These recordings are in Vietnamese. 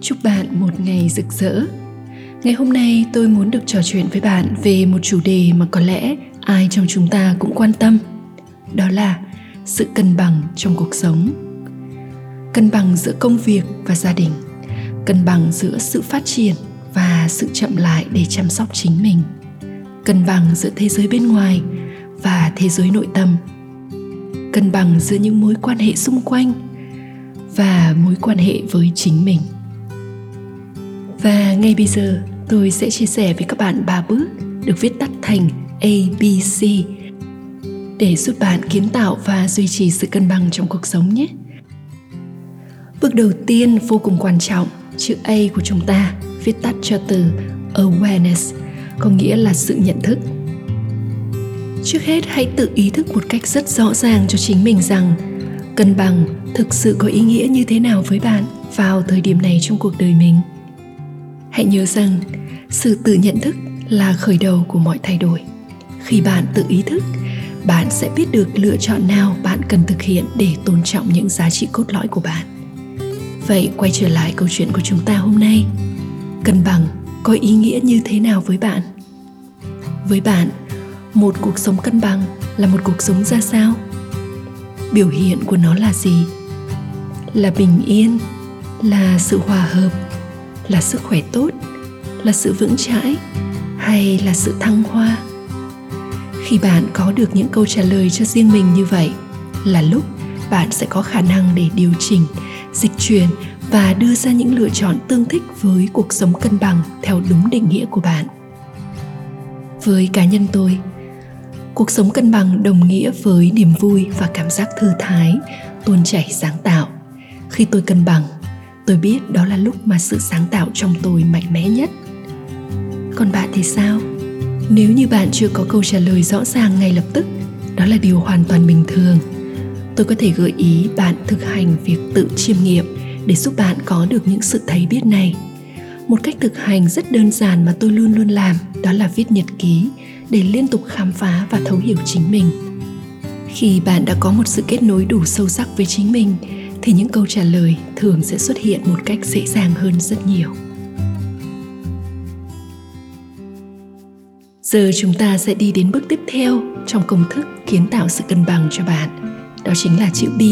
chúc bạn một ngày rực rỡ. Ngày hôm nay tôi muốn được trò chuyện với bạn về một chủ đề mà có lẽ ai trong chúng ta cũng quan tâm. Đó là sự cân bằng trong cuộc sống. Cân bằng giữa công việc và gia đình, cân bằng giữa sự phát triển và sự chậm lại để chăm sóc chính mình. Cân bằng giữa thế giới bên ngoài và thế giới nội tâm. Cân bằng giữa những mối quan hệ xung quanh và mối quan hệ với chính mình và ngay bây giờ tôi sẽ chia sẻ với các bạn ba bước được viết tắt thành ABC để giúp bạn kiến tạo và duy trì sự cân bằng trong cuộc sống nhé. Bước đầu tiên vô cùng quan trọng, chữ A của chúng ta viết tắt cho từ awareness, có nghĩa là sự nhận thức. Trước hết hãy tự ý thức một cách rất rõ ràng cho chính mình rằng cân bằng thực sự có ý nghĩa như thế nào với bạn vào thời điểm này trong cuộc đời mình hãy nhớ rằng, sự tự nhận thức là khởi đầu của mọi thay đổi. Khi bạn tự ý thức, bạn sẽ biết được lựa chọn nào bạn cần thực hiện để tôn trọng những giá trị cốt lõi của bạn. Vậy quay trở lại câu chuyện của chúng ta hôm nay. Cân bằng có ý nghĩa như thế nào với bạn? Với bạn, một cuộc sống cân bằng là một cuộc sống ra sao? Biểu hiện của nó là gì? Là bình yên? Là sự hòa hợp? Là sức khỏe tốt, là sự vững chãi hay là sự thăng hoa? Khi bạn có được những câu trả lời cho riêng mình như vậy, là lúc bạn sẽ có khả năng để điều chỉnh, dịch chuyển và đưa ra những lựa chọn tương thích với cuộc sống cân bằng theo đúng định nghĩa của bạn. Với cá nhân tôi, cuộc sống cân bằng đồng nghĩa với niềm vui và cảm giác thư thái, tuôn chảy sáng tạo. Khi tôi cân bằng tôi biết đó là lúc mà sự sáng tạo trong tôi mạnh mẽ nhất. Còn bạn thì sao? Nếu như bạn chưa có câu trả lời rõ ràng ngay lập tức, đó là điều hoàn toàn bình thường. Tôi có thể gợi ý bạn thực hành việc tự chiêm nghiệm để giúp bạn có được những sự thấy biết này. Một cách thực hành rất đơn giản mà tôi luôn luôn làm, đó là viết nhật ký để liên tục khám phá và thấu hiểu chính mình. Khi bạn đã có một sự kết nối đủ sâu sắc với chính mình thì những câu trả lời thường sẽ xuất hiện một cách dễ dàng hơn rất nhiều. Giờ chúng ta sẽ đi đến bước tiếp theo trong công thức kiến tạo sự cân bằng cho bạn. Đó chính là chữ b,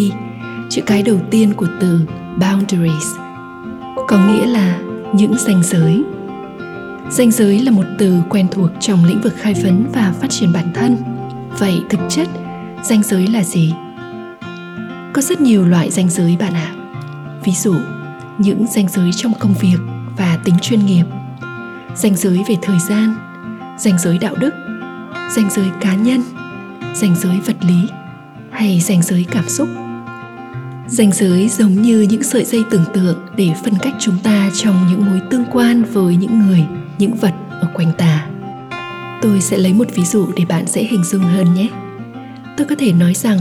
chữ cái đầu tiên của từ boundaries. Có nghĩa là những ranh giới. Ranh giới là một từ quen thuộc trong lĩnh vực khai vấn và phát triển bản thân. Vậy thực chất, ranh giới là gì? Có rất nhiều loại ranh giới bạn ạ. Ví dụ, những ranh giới trong công việc và tính chuyên nghiệp. Ranh giới về thời gian ranh giới đạo đức ranh giới cá nhân ranh giới vật lý hay ranh giới cảm xúc. Ranh giới giống như những sợi dây tưởng tượng để phân cách chúng ta trong những mối tương quan với những người, những vật ở quanh ta. Tôi sẽ lấy một ví dụ để bạn dễ hình dung hơn nhé. Tôi có thể nói rằng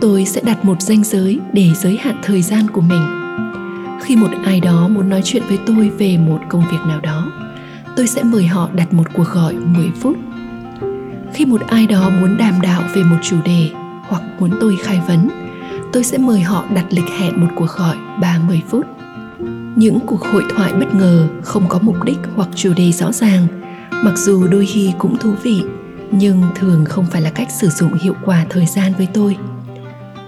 tôi sẽ đặt một ranh giới để giới hạn thời gian của mình. Khi một ai đó muốn nói chuyện với tôi về một công việc nào đó tôi sẽ mời họ đặt một cuộc gọi 10 phút. Khi một ai đó muốn đàm đạo về một chủ đề hoặc muốn tôi khai vấn tôi sẽ mời họ đặt lịch hẹn một cuộc gọi 30 phút. Những cuộc hội thoại bất ngờ không có mục đích hoặc chủ đề rõ ràng, mặc dù đôi khi cũng thú vị, nhưng thường không phải là cách sử dụng hiệu quả thời gian với tôi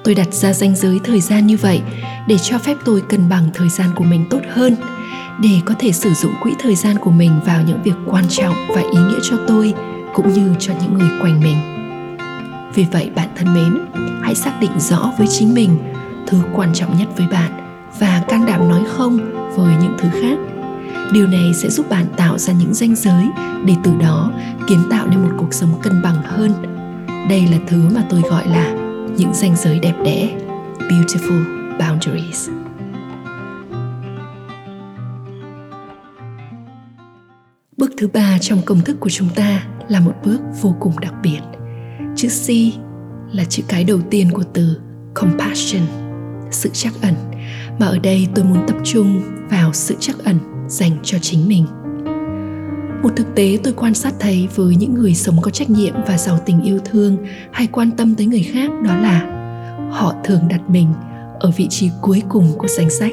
tôi đặt ra ranh giới thời gian như vậy để cho phép tôi cân bằng thời gian của mình tốt hơn, để có thể sử dụng quỹ thời gian của mình vào những việc quan trọng và ý nghĩa cho tôi cũng như cho những người quanh mình. Vì vậy, bạn thân mến, hãy xác định rõ với chính mình thứ quan trọng nhất với bạn và can đảm nói không với những thứ khác. Điều này sẽ giúp bạn tạo ra những ranh giới để từ đó kiến tạo nên một cuộc sống cân bằng hơn. Đây là thứ mà tôi gọi là những ranh giới đẹp đẽ beautiful boundaries bước thứ ba trong công thức của chúng ta là một bước vô cùng đặc biệt. Chữ C là chữ cái đầu tiên của từ compassion, sự trắc ẩn, mà ở đây tôi muốn tập trung vào sự trắc ẩn dành cho chính mình. Một thực tế tôi quan sát thấy với những người sống có trách nhiệm và giàu tình yêu thương hay quan tâm tới người khác đó là họ thường đặt mình ở vị trí cuối cùng của danh sách.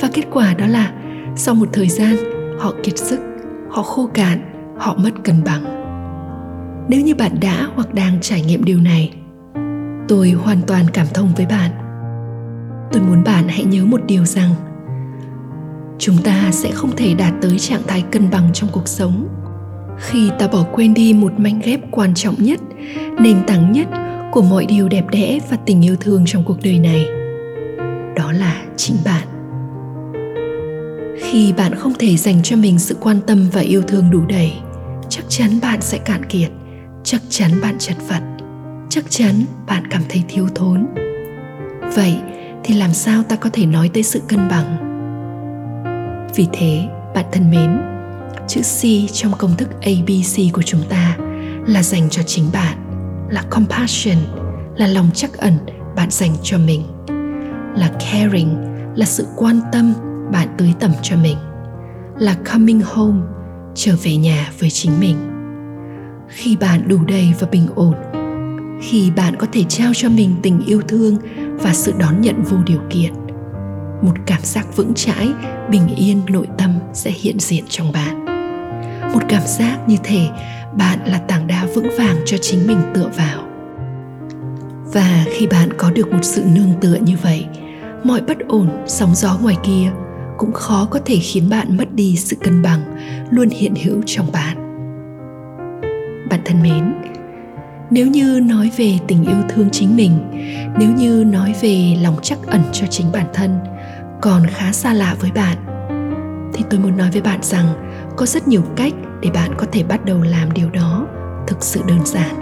Và kết quả đó là sau một thời gian họ kiệt sức, họ khô cạn, họ mất cân bằng. Nếu như bạn đã hoặc đang trải nghiệm điều này, tôi hoàn toàn cảm thông với bạn. Tôi muốn bạn hãy nhớ một điều rằng chúng ta sẽ không thể đạt tới trạng thái cân bằng trong cuộc sống. Khi ta bỏ quên đi một manh ghép quan trọng nhất, nền tảng nhất của mọi điều đẹp đẽ và tình yêu thương trong cuộc đời này, đó là chính bạn. Khi bạn không thể dành cho mình sự quan tâm và yêu thương đủ đầy, chắc chắn bạn sẽ cạn kiệt, chắc chắn bạn chật vật, chắc chắn bạn cảm thấy thiếu thốn. Vậy thì làm sao ta có thể nói tới sự cân bằng? Vì thế, bạn thân mến, chữ c trong công thức abc của chúng ta là dành cho chính bạn, là compassion, là lòng trắc ẩn bạn dành cho mình, là caring, là sự quan tâm bạn tưới tẩm cho mình, là coming home, trở về nhà với chính mình. Khi bạn đủ đầy và bình ổn, khi bạn có thể trao cho mình tình yêu thương và sự đón nhận vô điều kiện một cảm giác vững chãi, bình yên, nội tâm sẽ hiện diện trong bạn. Một cảm giác như thể bạn là tảng đá vững vàng cho chính mình tựa vào. Và khi bạn có được một sự nương tựa như vậy, mọi bất ổn, sóng gió ngoài kia cũng khó có thể khiến bạn mất đi sự cân bằng luôn hiện hữu trong bạn. Bạn thân mến, nếu như nói về tình yêu thương chính mình, nếu như nói về lòng chắc ẩn cho chính bản thân còn khá xa lạ với bạn. Thì tôi muốn nói với bạn rằng có rất nhiều cách để bạn có thể bắt đầu làm điều đó thực sự đơn giản.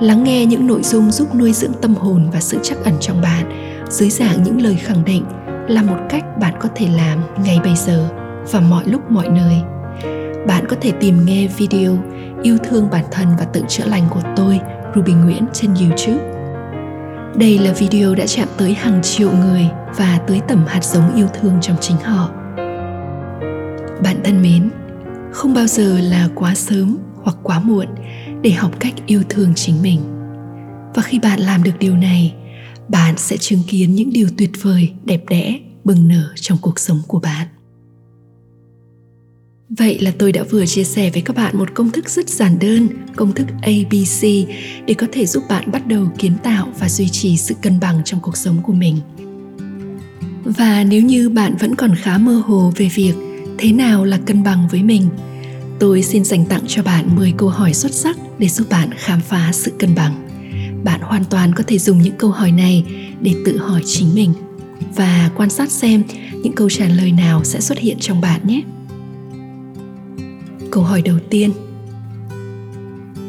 Lắng nghe những nội dung giúp nuôi dưỡng tâm hồn và sự chắc ẩn trong bạn dưới dạng những lời khẳng định là một cách bạn có thể làm ngay bây giờ và mọi lúc mọi nơi. Bạn có thể tìm nghe video yêu thương bản thân và tự chữa lành của tôi, ruby nguyễn, trên youtube đây là video đã chạm tới hàng triệu người và tưới tẩm hạt giống yêu thương trong chính họ. Bạn thân mến, không bao giờ là quá sớm hoặc quá muộn để học cách yêu thương chính mình. Và khi bạn làm được điều này, bạn sẽ chứng kiến những điều tuyệt vời, đẹp đẽ bừng nở trong cuộc sống của bạn. Vậy là tôi đã vừa chia sẻ với các bạn một công thức rất giản đơn, công thức ABC để có thể giúp bạn bắt đầu kiến tạo và duy trì sự cân bằng trong cuộc sống của mình. Và nếu như bạn vẫn còn khá mơ hồ về việc thế nào là cân bằng với mình, tôi xin dành tặng cho bạn 10 câu hỏi xuất sắc để giúp bạn khám phá sự cân bằng. Bạn hoàn toàn có thể dùng những câu hỏi này để tự hỏi chính mình và quan sát xem những câu trả lời nào sẽ xuất hiện trong bạn nhé câu hỏi đầu tiên.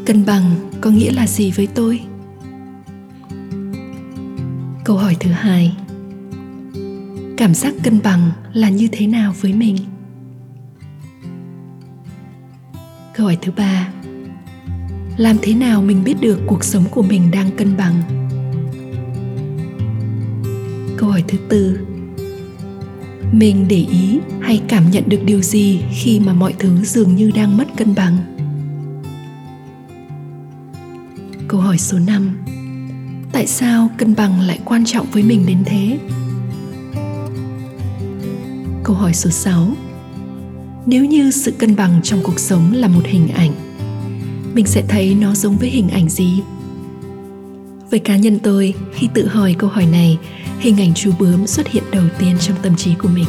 Cân bằng có nghĩa là gì với tôi? Câu hỏi thứ hai. Cảm giác cân bằng là như thế nào với mình? Câu hỏi thứ ba. Làm thế nào mình biết được cuộc sống của mình đang cân bằng? Câu hỏi thứ tư mình để ý hay cảm nhận được điều gì khi mà mọi thứ dường như đang mất cân bằng? Câu hỏi số 5 tại sao cân bằng lại quan trọng với mình đến thế? Câu hỏi số 6 nếu như sự cân bằng trong cuộc sống là một hình ảnh, mình sẽ thấy nó giống với hình ảnh gì? Với cá nhân tôi, khi tự hỏi câu hỏi này hình ảnh chú bướm xuất hiện đầu tiên trong tâm trí của mình.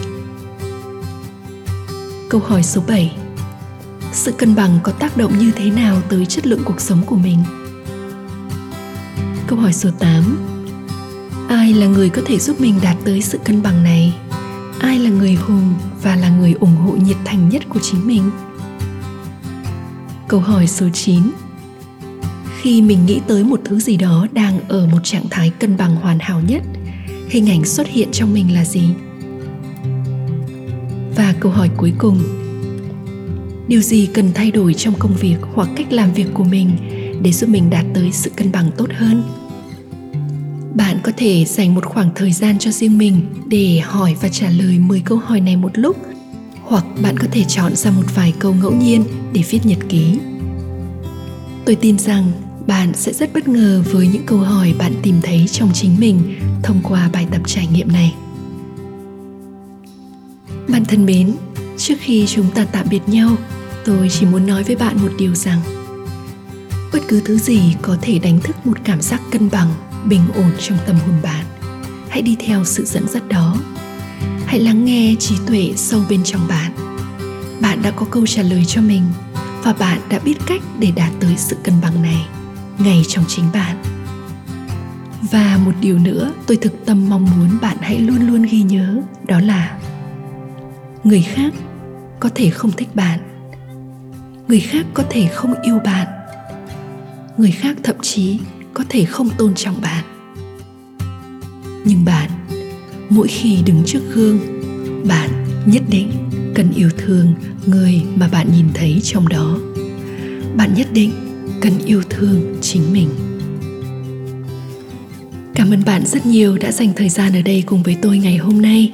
Câu hỏi số 7 Sự cân bằng có tác động như thế nào tới chất lượng cuộc sống của mình? Câu hỏi số 8 Ai là người có thể giúp mình đạt tới sự cân bằng này? Ai là người hùng và là người ủng hộ nhiệt thành nhất của chính mình? Câu hỏi số 9 Khi mình nghĩ tới một thứ gì đó đang ở một trạng thái cân bằng hoàn hảo nhất – hình ảnh xuất hiện trong mình là gì và câu hỏi cuối cùng, điều gì cần thay đổi trong công việc hoặc cách làm việc của mình để giúp mình đạt tới sự cân bằng tốt hơn bạn có thể dành một khoảng thời gian cho riêng mình để hỏi và trả lời 10 câu hỏi này một lúc, hoặc bạn có thể chọn ra một vài câu ngẫu nhiên để viết nhật ký. Tôi tin rằng bạn sẽ rất bất ngờ với những câu hỏi bạn tìm thấy trong chính mình thông qua bài tập trải nghiệm này. Bạn thân mến, trước khi chúng ta tạm biệt nhau, tôi chỉ muốn nói với bạn một điều rằng bất cứ thứ gì có thể đánh thức một cảm giác cân bằng bình ổn trong tâm hồn bạn hãy đi theo sự dẫn dắt đó. Hãy lắng nghe trí tuệ sâu bên trong bạn. Bạn đã có câu trả lời cho mình và bạn đã biết cách để đạt tới sự cân bằng này ngay trong chính bạn. Và một điều nữa tôi thực tâm mong muốn bạn hãy luôn luôn ghi nhớ, đó là người khác có thể không thích bạn, người khác có thể không yêu bạn, người khác thậm chí có thể không tôn trọng bạn. Nhưng bạn, mỗi khi đứng trước gương, bạn nhất định cần yêu thương người mà bạn nhìn thấy trong đó. Bạn nhất định cần yêu thương chính mình. Cảm ơn bạn rất nhiều đã dành thời gian ở đây cùng với tôi ngày hôm nay.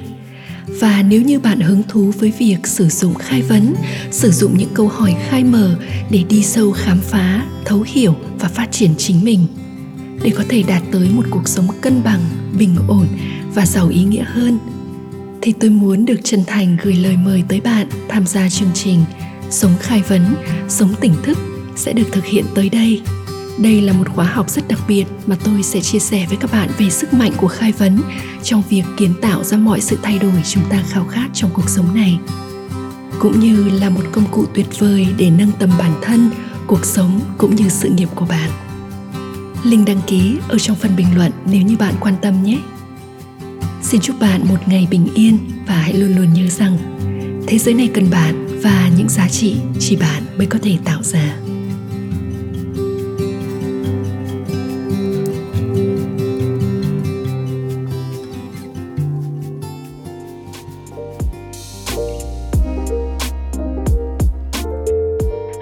Và nếu như bạn hứng thú với việc sử dụng khai vấn, sử dụng những câu hỏi khai mở để đi sâu khám phá, thấu hiểu và phát triển chính mình, để có thể đạt tới một cuộc sống cân bằng, bình ổn và giàu ý nghĩa hơn, thì tôi muốn được chân thành gửi lời mời tới bạn tham gia chương trình sống khai vấn, sống tỉnh thức sẽ được thực hiện tới đây. Đây là một khóa học rất đặc biệt mà tôi sẽ chia sẻ với các bạn về sức mạnh của khai vấn trong việc kiến tạo ra mọi sự thay đổi chúng ta khao khát trong cuộc sống này, cũng như là một công cụ tuyệt vời để nâng tầm bản thân, cuộc sống cũng như sự nghiệp của bạn. Link đăng ký ở trong phần bình luận nếu như bạn quan tâm nhé. Xin chúc bạn một ngày bình yên và hãy luôn luôn nhớ rằng thế giới này cần bạn và những giá trị chỉ bạn mới có thể tạo ra.